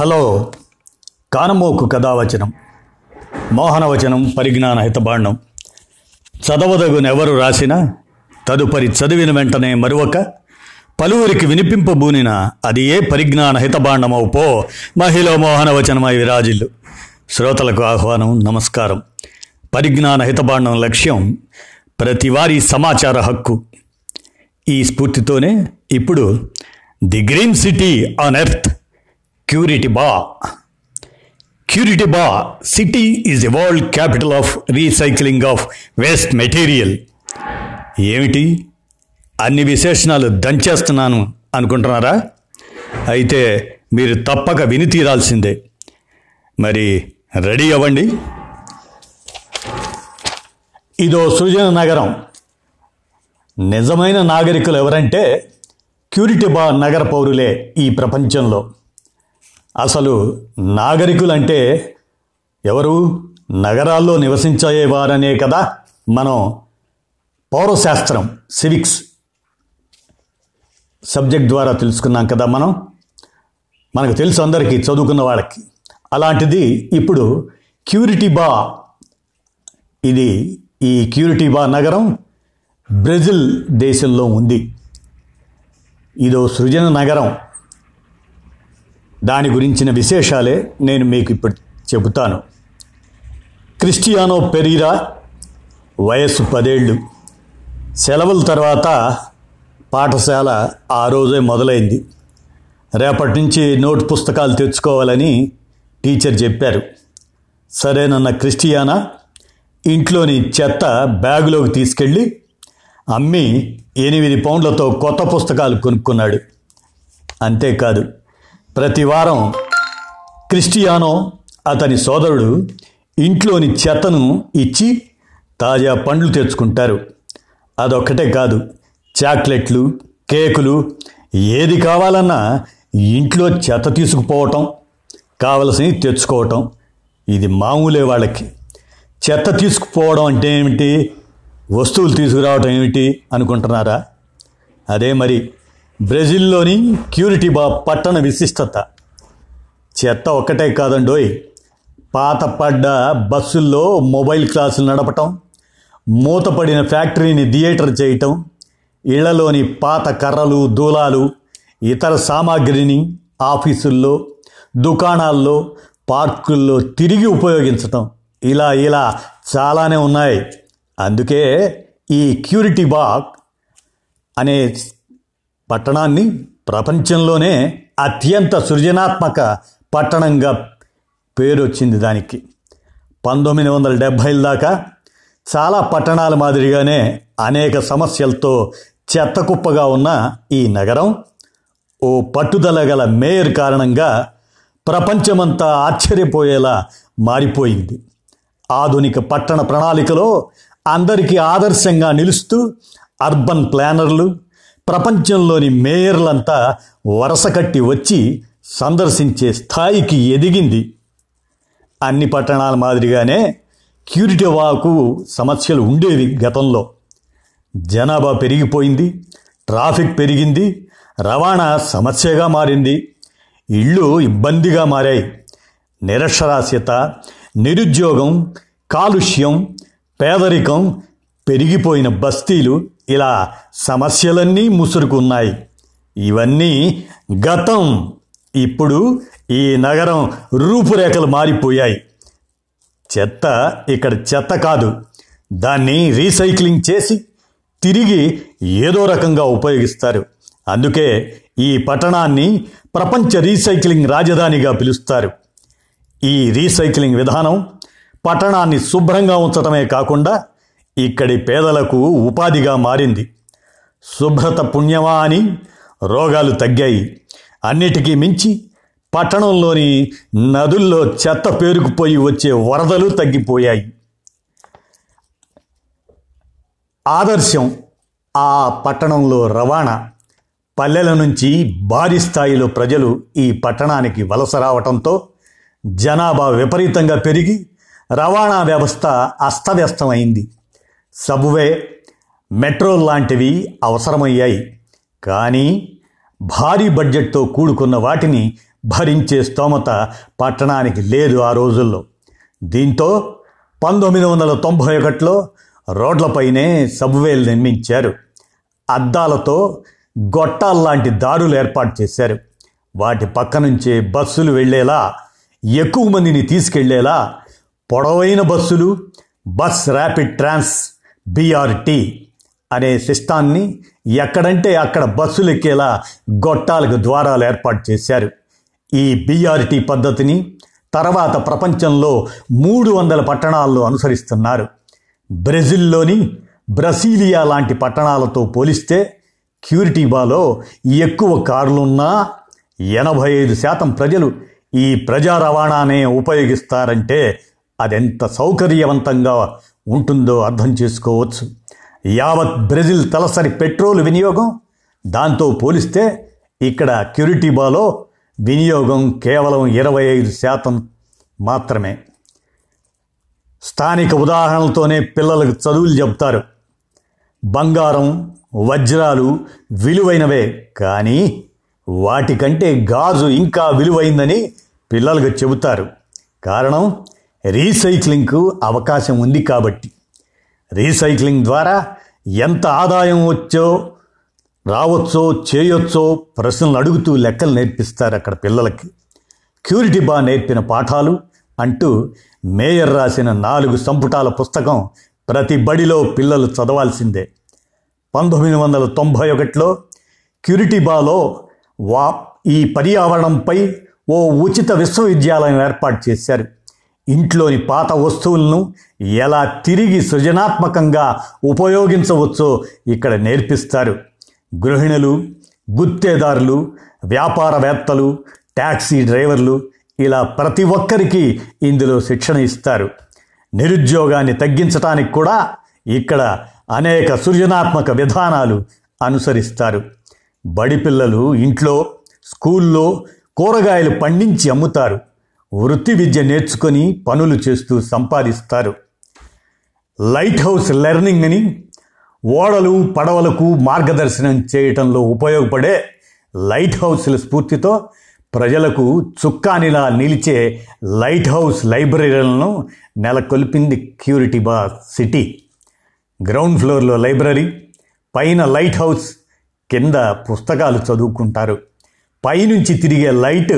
Hello కానమోకు కథావచనం మోహనవచనం పరిజ్ఞాన హితబాండం చదవదగునెవరు రాసిన తదుపరి చదివిన వెంటనే మరొక పలువురికి వినిపింపబూనిన అది ఏ పరిజ్ఞాన హితబాండమవు పో మహిళ మోహనవచనమై విరాజిల్లు. శ్రోతలకు ఆహ్వానం నమస్కారం. పరిజ్ఞాన హితబాండం లక్ష్యం ప్రతివారీ సమాచార హక్కు. ఈ స్ఫూర్తితోనే ఇప్పుడు the green city on earth Curitiba Curitiba city is a world capital of recycling of waste material ఏమిటి? అన్ని విశేషణాలు దంచేస్తున్నాను అనుకుంటున్నారా? అయితే మీరు తప్పక విని తీరాల్సిందే. మరి రెడీ అవ్వండి. ఇదో సృజన నగరం. నిజమైన నాగరికులు ఎవరంటే క్యూరిటిబా నగర పౌరులే ఈ ప్రపంచంలో. అసలు నాగరికులంటే ఎవరు? నగరాల్లో నివసించేవారనే కదా మనం పౌరశాస్త్రం సివిక్స్ సబ్జెక్ట్ ద్వారా తెలుసుకున్నాం కదా మనం. మనకు తెలుసు అందరికీ చదువుకున్న వాళ్ళకి. అలాంటిది ఇప్పుడు క్యూరిటిబా ఇది ఈ క్యూరిటిబా నగరం బ్రెజిల్ దేశంలో ఉంది. ఇదో సృజన నగరం. దాని గురించిన విశేషాలే నేను మీకు ఇప్పుడు చెబుతాను. క్రిస్టియానో పెరీరా వయస్సు పదేళ్ళు. సెలవుల తర్వాత పాఠశాల ఆ రోజే మొదలైంది. రేపటి నుంచి నోట్ పుస్తకాలు తెచ్చుకోవాలని టీచర్ చెప్పారు. సరేనన్న క్రిస్టియానా ఇంట్లోని చెత్త బ్యాగులోకి తీసుకెళ్ళి అమ్మి ఎనిమిది పౌండ్లతో కొత్త పుస్తకాలు కొనుక్కున్నాడు. అంతేకాదు ప్రతి వారం క్రిస్టియానో అతని సోదరుడు ఇంట్లోని చెత్తను ఇచ్చి తాజా పండ్లు తెచ్చుకుంటారు. అదొక్కటే కాదు చాక్లెట్లు కేకులు ఏది కావాలన్నా ఇంట్లో చెత్త తీసుకుపోవటం కావలసినవి తెచ్చుకోవటం ఇది మామూలే వాళ్ళకి. చెత్త తీసుకుపోవడం అంటే ఏమిటి? వస్తువులు తీసుకురావటం ఏమిటి అనుకుంటున్నారా? అదే మరి బ్రెజిల్లోని క్యూరిటిబా పట్టణ విశిష్టత. చెత్త ఒక్కటే కాదండోయ్. పాత పడ్డ బస్సుల్లో మొబైల్ క్లాసులు నడపటం మూతపడిన ఫ్యాక్టరీని థియేటర్ చేయటం ఇళ్ళలోని పాత కర్రలు దూలాలు ఇతర సామాగ్రిని ఆఫీసుల్లో దుకాణాల్లో పార్కుల్లో తిరిగి ఉపయోగించటం ఇలా ఇలా చాలానే ఉన్నాయి. అందుకే ఈ క్యూరిటీ బాక్ అనే పట్టణాన్ని ప్రపంచంలోనే అత్యంత సృజనాత్మక పట్టణంగా పేరొచ్చింది దానికి. పంతొమ్మిది వందల డెబ్భైల దాకా చాలా పట్టణాల మాదిరిగానే అనేక సమస్యలతో చెత్త కుప్పగా ఉన్న ఈ నగరం ఓ పట్టుదల గల మేయర్ కారణంగా ప్రపంచమంతా ఆశ్చర్యపోయేలా మారిపోయింది. ఆధునిక పట్టణ ప్రణాళికలో అందరికీ ఆదర్శంగా నిలుస్తూ అర్బన్ ప్లానర్లు ప్రపంచంలోని మేయర్లంతా వరస కట్టి వచ్చి సందర్శించే స్థాయికి ఎదిగింది. అన్ని పట్టణాల మాదిరిగానే క్యూరిటివాకు సమస్యలు ఉండేవి గతంలో. జనాభా పెరిగిపోయింది ట్రాఫిక్ పెరిగింది రవాణా సమస్యగా మారింది. ఇళ్ళు ఇబ్బందిగా మారాయి. నిరక్షరాస్యత నిరుద్యోగం కాలుష్యం పేదరికం పెరిగిపోయిన బస్తీలు ఇలా సమస్యలన్నీ ముసురుకున్నాయి. ఇవన్నీ గతం. ఇప్పుడు ఈ నగరం రూపురేఖలు మారిపోయాయి. చెత్త ఇక్కడ చెత్త కాదు. దాన్ని రీసైక్లింగ్ చేసి తిరిగి ఏదో రకంగా ఉపయోగిస్తారు. అందుకే ఈ పట్టణాన్ని ప్రపంచ రీసైక్లింగ్ రాజధానిగా పిలుస్తారు. ఈ రీసైక్లింగ్ విధానం పట్టణాన్ని శుభ్రంగా ఉంచటమే కాకుండా ఇక్కడి పేదలకు ఉపాధిగా మారింది. శుభ్రత పుణ్యమా అని రోగాలు తగ్గాయి. అన్నిటికీ మించి పట్టణంలోని నదుల్లో చెత్త పేరుకుపోయి వచ్చే వరదలు తగ్గిపోయాయి. ఆదర్శం ఆ పట్టణంలో రవాణా. పల్లెల నుంచి భారీ స్థాయిలో ప్రజలు ఈ పట్టణానికి వలస రావటంతో జనాభా విపరీతంగా పెరిగి రవాణా వ్యవస్థ అస్తవ్యస్తమైంది. సబ్వే మెట్రో లాంటివి అవసరమయ్యాయి. కానీ భారీ బడ్జెట్తో కూడుకున్న వాటిని భరించే స్తోమత పట్టణానికి లేదు ఆ రోజుల్లో. దీంతో పంతొమ్మిది వందల తొంభై ఒకటిలో రోడ్లపైనే సబ్వేలు నిర్మించారు. అద్దాలతో గొట్టాల్లాంటి దారులు ఏర్పాటు చేశారు. వాటి పక్క నుంచే బస్సులు వెళ్ళేలా ఎక్కువ మందిని తీసుకెళ్ళేలా పొడవైన బస్సులు బస్ ర్యాపిడ్ ట్రాన్స్ బీఆర్టీ అనే సిస్టాన్ని ఎక్కడంటే అక్కడ బస్సులు ఎక్కేలా గొట్టాలకు ద్వారాలు ఏర్పాటు చేశారు. ఈ బీఆర్టీ పద్ధతిని తర్వాత ప్రపంచంలో మూడు వందల పట్టణాల్లో అనుసరిస్తున్నారు. బ్రెజిల్లోని బ్రసీలియా లాంటి పట్టణాలతో పోలిస్తే క్యూరిటీబాలో ఎక్కువ కార్లున్నా ఎనభై ఐదు శాతం ప్రజలు ఈ ప్రజా రవాణానే ఉపయోగిస్తారంటే అదెంత సౌకర్యవంతంగా ఉంటుందో అర్థం చేసుకోవచ్చు. యావత్ బ్రెజిల్ తలసరి పెట్రోల్ వినియోగం దాంతో పోలిస్తే ఇక్కడ క్యూరిటీబాలో వినియోగం కేవలం ఇరవై ఐదు శాతం మాత్రమే. స్థానిక ఉదాహరణలతోనే పిల్లలకు చదువులు చెప్తారు బంగారం వజ్రాలు విలువైనవే కానీ వాటికంటే గాజు ఇంకా విలువైందని పిల్లలకు చెబుతారు. కారణం రీసైక్లింగ్కు అవకాశం ఉంది కాబట్టి. రీసైక్లింగ్ ద్వారా ఎంత ఆదాయం వచ్చో రావచ్చో చేయొచ్చో ప్రశ్నలు అడుగుతూ లెక్కలు నేర్పిస్తారు అక్కడ పిల్లలకి. క్యూరిటీ బా నేర్పిన పాఠాలు అంటూ మేయర్ రాసిన నాలుగు సంపుటాల పుస్తకం ప్రతి బడిలో పిల్లలు చదవాల్సిందే. పంతొమ్మిది వందల తొంభై ఒకటిలో క్యూరిటీబాలో వా ఈ పర్యావరణంపై ఓ ఉచిత విశ్వవిద్యాలయం ఏర్పాటు చేశారు. ఇంట్లోని పాత వస్తువులను ఎలా తిరిగి సృజనాత్మకంగా ఉపయోగించవచ్చో ఇక్కడ నేర్పిస్తారు. గృహిణులు గుత్తేదారులు వ్యాపారవేత్తలు ట్యాక్సీ డ్రైవర్లు ఇలా ప్రతి ఒక్కరికి ఇందులో శిక్షణ ఇస్తారు. నిరుద్యోగాన్ని తగ్గించడానికి కూడా ఇక్కడ అనేక సృజనాత్మక విధానాలు అనుసరిస్తారు. బడి పిల్లలు ఇంట్లో స్కూల్లో కూరగాయలు పండించి అమ్ముతారు. వృత్తి విద్య నేర్చుకొని పనులు చేస్తూ సంపాదిస్తారు. లైట్ హౌస్ లెర్నింగ్ అని ఓడలు పడవలకు మార్గదర్శనం చేయటంలో ఉపయోగపడే లైట్ హౌస్ల స్ఫూర్తితో ప్రజలకు చుక్కానిలా నిలిచే లైట్ హౌస్ లైబ్రరీలను నెలకొల్పింది క్యూరిటీ బా సిటీ. గ్రౌండ్ ఫ్లోర్లో లైబ్రరీ పైన లైట్ హౌస్ కింద పుస్తకాలు చదువుకుంటారు. పైనుంచి తిరిగే లైట్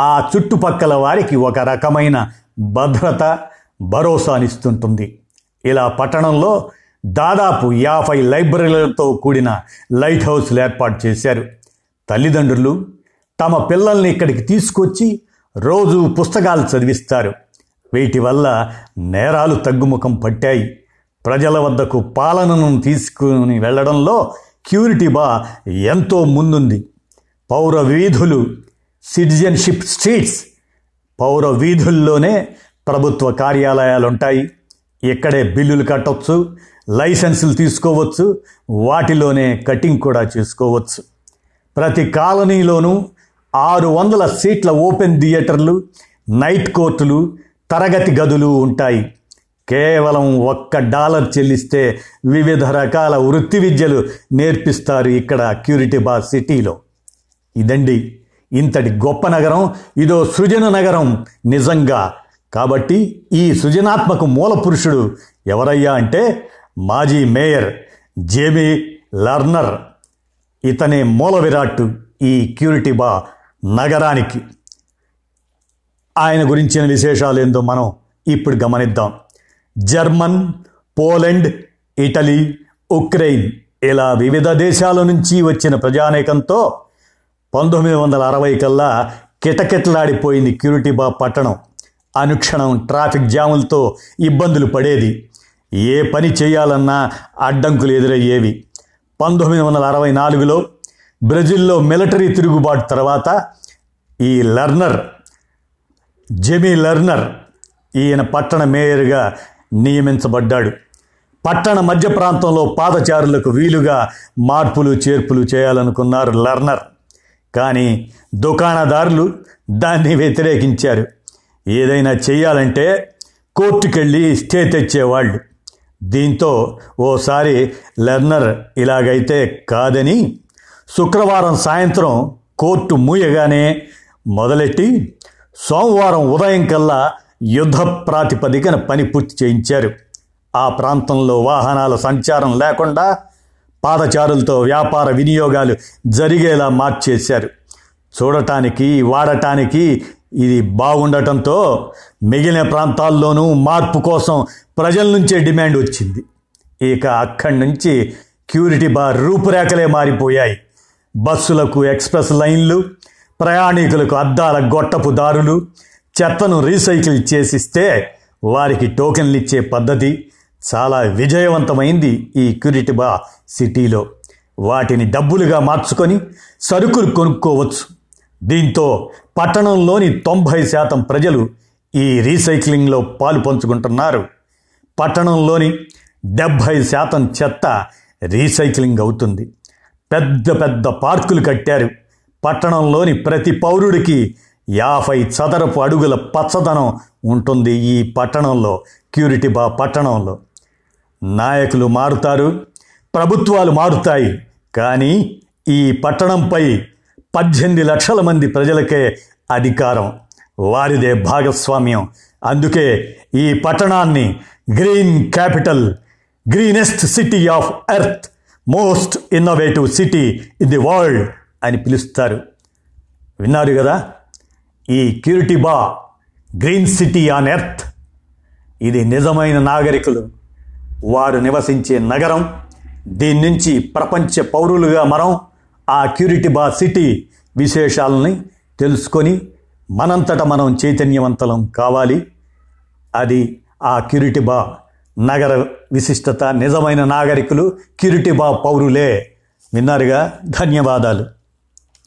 ఆ చుట్టుపక్కల వారికి ఒక రకమైన భద్రత భరోసానిస్తుంటుంది. ఇలా పట్టణంలో దాదాపు యాభై లైబ్రరీలతో కూడిన లైట్ హౌస్లు ఏర్పాటు చేశారు. తల్లిదండ్రులు తమ పిల్లల్ని ఇక్కడికి తీసుకొచ్చి రోజు పుస్తకాలు చదివిస్తారు. వీటి వల్ల నేరాలు తగ్గుముఖం పట్టాయి. ప్రజల వద్దకు పాలనను తీసుకుని వెళ్ళడంలో క్యూరిటీ బా ఎంతో ముందుంది. పౌర వీధులు సిటిజన్షిప్ స్ట్రీట్స్. పౌర వీధుల్లోనే ప్రభుత్వ కార్యాలయాలు ఉంటాయి ఇక్కడే బిల్లులు కట్టవచ్చు లైసెన్సులు తీసుకోవచ్చు వాటిలోనే కటింగ్ కూడా చేసుకోవచ్చు. ప్రతి కాలనీలోనూ ఆరు వందల సీట్ల ఓపెన్ థియేటర్లు నైట్ కోర్టులు తరగతి గదులు ఉంటాయి. కేవలం ఒక్క డాలర్ చెల్లిస్తే వివిధ రకాల వృత్తి విద్యలు నేర్పిస్తారు ఇక్కడ క్యూరిటీ బా సిటీలో. ఇదండి ఇంతటి గొప్ప నగరం ఇదో సృజన నగరం నిజంగా. కాబట్టి ఈ సృజనాత్మక మూల పురుషుడు ఎవరయ్యా అంటే మాజీ మేయర్ జేమీ లర్నర్. ఇతనే మూల విరాట్టు ఈ క్యూరిటీ బా నగరానికి. ఆయన గురించిన విశేషాలు ఏందో మనం ఇప్పుడు గమనిద్దాం. జర్మన్ పోలెండ్ ఇటలీ ఉక్రెయిన్ ఇలా వివిధ దేశాల నుంచి వచ్చిన ప్రజానేకంతో పంతొమ్మిది వందల అరవై కల్లా కిటకిటలాడిపోయింది క్యూరిటీబా పట్టణం. అనుక్షణం ట్రాఫిక్ జాములతో ఇబ్బందులు పడేది. ఏ పని చేయాలన్నా అడ్డంకులు ఎదురయ్యేవి. పంతొమ్మిది వందల అరవై నాలుగులో బ్రెజిల్లో మిలిటరీ తిరుగుబాటు తర్వాత ఈ లర్నర్ జెమీ లర్నర్ ఈయన పట్టణ మేయర్గా నియమించబడ్డాడు. పట్టణ మధ్య ప్రాంతంలో పాదచారులకు వీలుగా మార్పులు చేర్పులు చేయాలనుకున్నారు లర్నర్. కానీ దుకాణదారులు దాన్ని వ్యతిరేకించారు. ఏదైనా చేయాలంటే కోర్టుకెళ్ళి స్టే తెచ్చేవాళ్ళు. దీంతో ఓసారి లెర్నర్ ఇలాగైతే కాదని శుక్రవారం సాయంత్రం కోర్టు మూయగానే మొదలెట్టి సోమవారం ఉదయం కల్లా యుద్ధ ప్రాతిపదికన పని పూర్తి చేయించారు. ఆ ప్రాంతంలో వాహనాల సంచారం లేకుండా పాదచారులతో వ్యాపార వినియోగాలు జరిగేలా మార్చేశారు. చూడటానికి వాడటానికి ఇది బాగుండటంతో మిగిలిన ప్రాంతాల్లోనూ మార్పు కోసం ప్రజల నుంచే డిమాండ్ వచ్చింది. ఇక అక్కడి నుంచి క్యూరిటీ బార్ రూపురేఖలే మారిపోయాయి. బస్సులకు ఎక్స్ప్రెస్ లైన్లు ప్రయాణికులకు అద్దాల గొట్టపు దారులు చెత్తను రీసైకిల్ చేసిస్తే వారికి టోకెన్లు ఇచ్చే పద్ధతి చాలా విజయవంతమైంది ఈ క్యూరిటిబా సిటీలో. వాటిని డబ్బులుగా మార్చుకొని సరుకులు కొనుక్కోవచ్చు. దీంతో పట్టణంలోని తొంభై శాతం ప్రజలు ఈ రీసైక్లింగ్లో పాలు పంచుకుంటున్నారు. పట్టణంలోని డెబ్భై శాతం చెత్త రీసైక్లింగ్ అవుతుంది. పెద్ద పెద్ద పార్కులు కట్టారు. పట్టణంలోని ప్రతి పౌరుడికి యాభై చదరపు అడుగుల పచ్చదనం ఉంటుంది ఈ పట్టణంలో క్యూరిటిబా పట్టణంలో. నాయకులు మారుతారు ప్రభుత్వాలు మారుతాయి. కానీ ఈ పట్టణంపై పద్దెనిమిది లక్షల మంది ప్రజలకే అధికారం. వారిదే భాగస్వామ్యం. అందుకే ఈ పట్టణాన్ని green capital greenest city of earth most innovative city in the world అని పిలుస్తారు. విన్నారు కదా? ఈ Curitiba green city on earth ఇది నిజమైన నాగరికులు. వారు నివసించే నగరం దీని నుంచి ప్రపంచ పౌరులుగా మనం ఆ క్యూరిటిబా సిటీ విశేషాలని తెలుసుకొని మనంతట మనం చైతన్యవంతలం కావాలి. అది ఆ క్యూరిటిబా నగర విశిష్టత నిజమైన నాగరికులు క్యూరిటిబా పౌరులే. విన్నారుగా? ధన్యవాదాలు.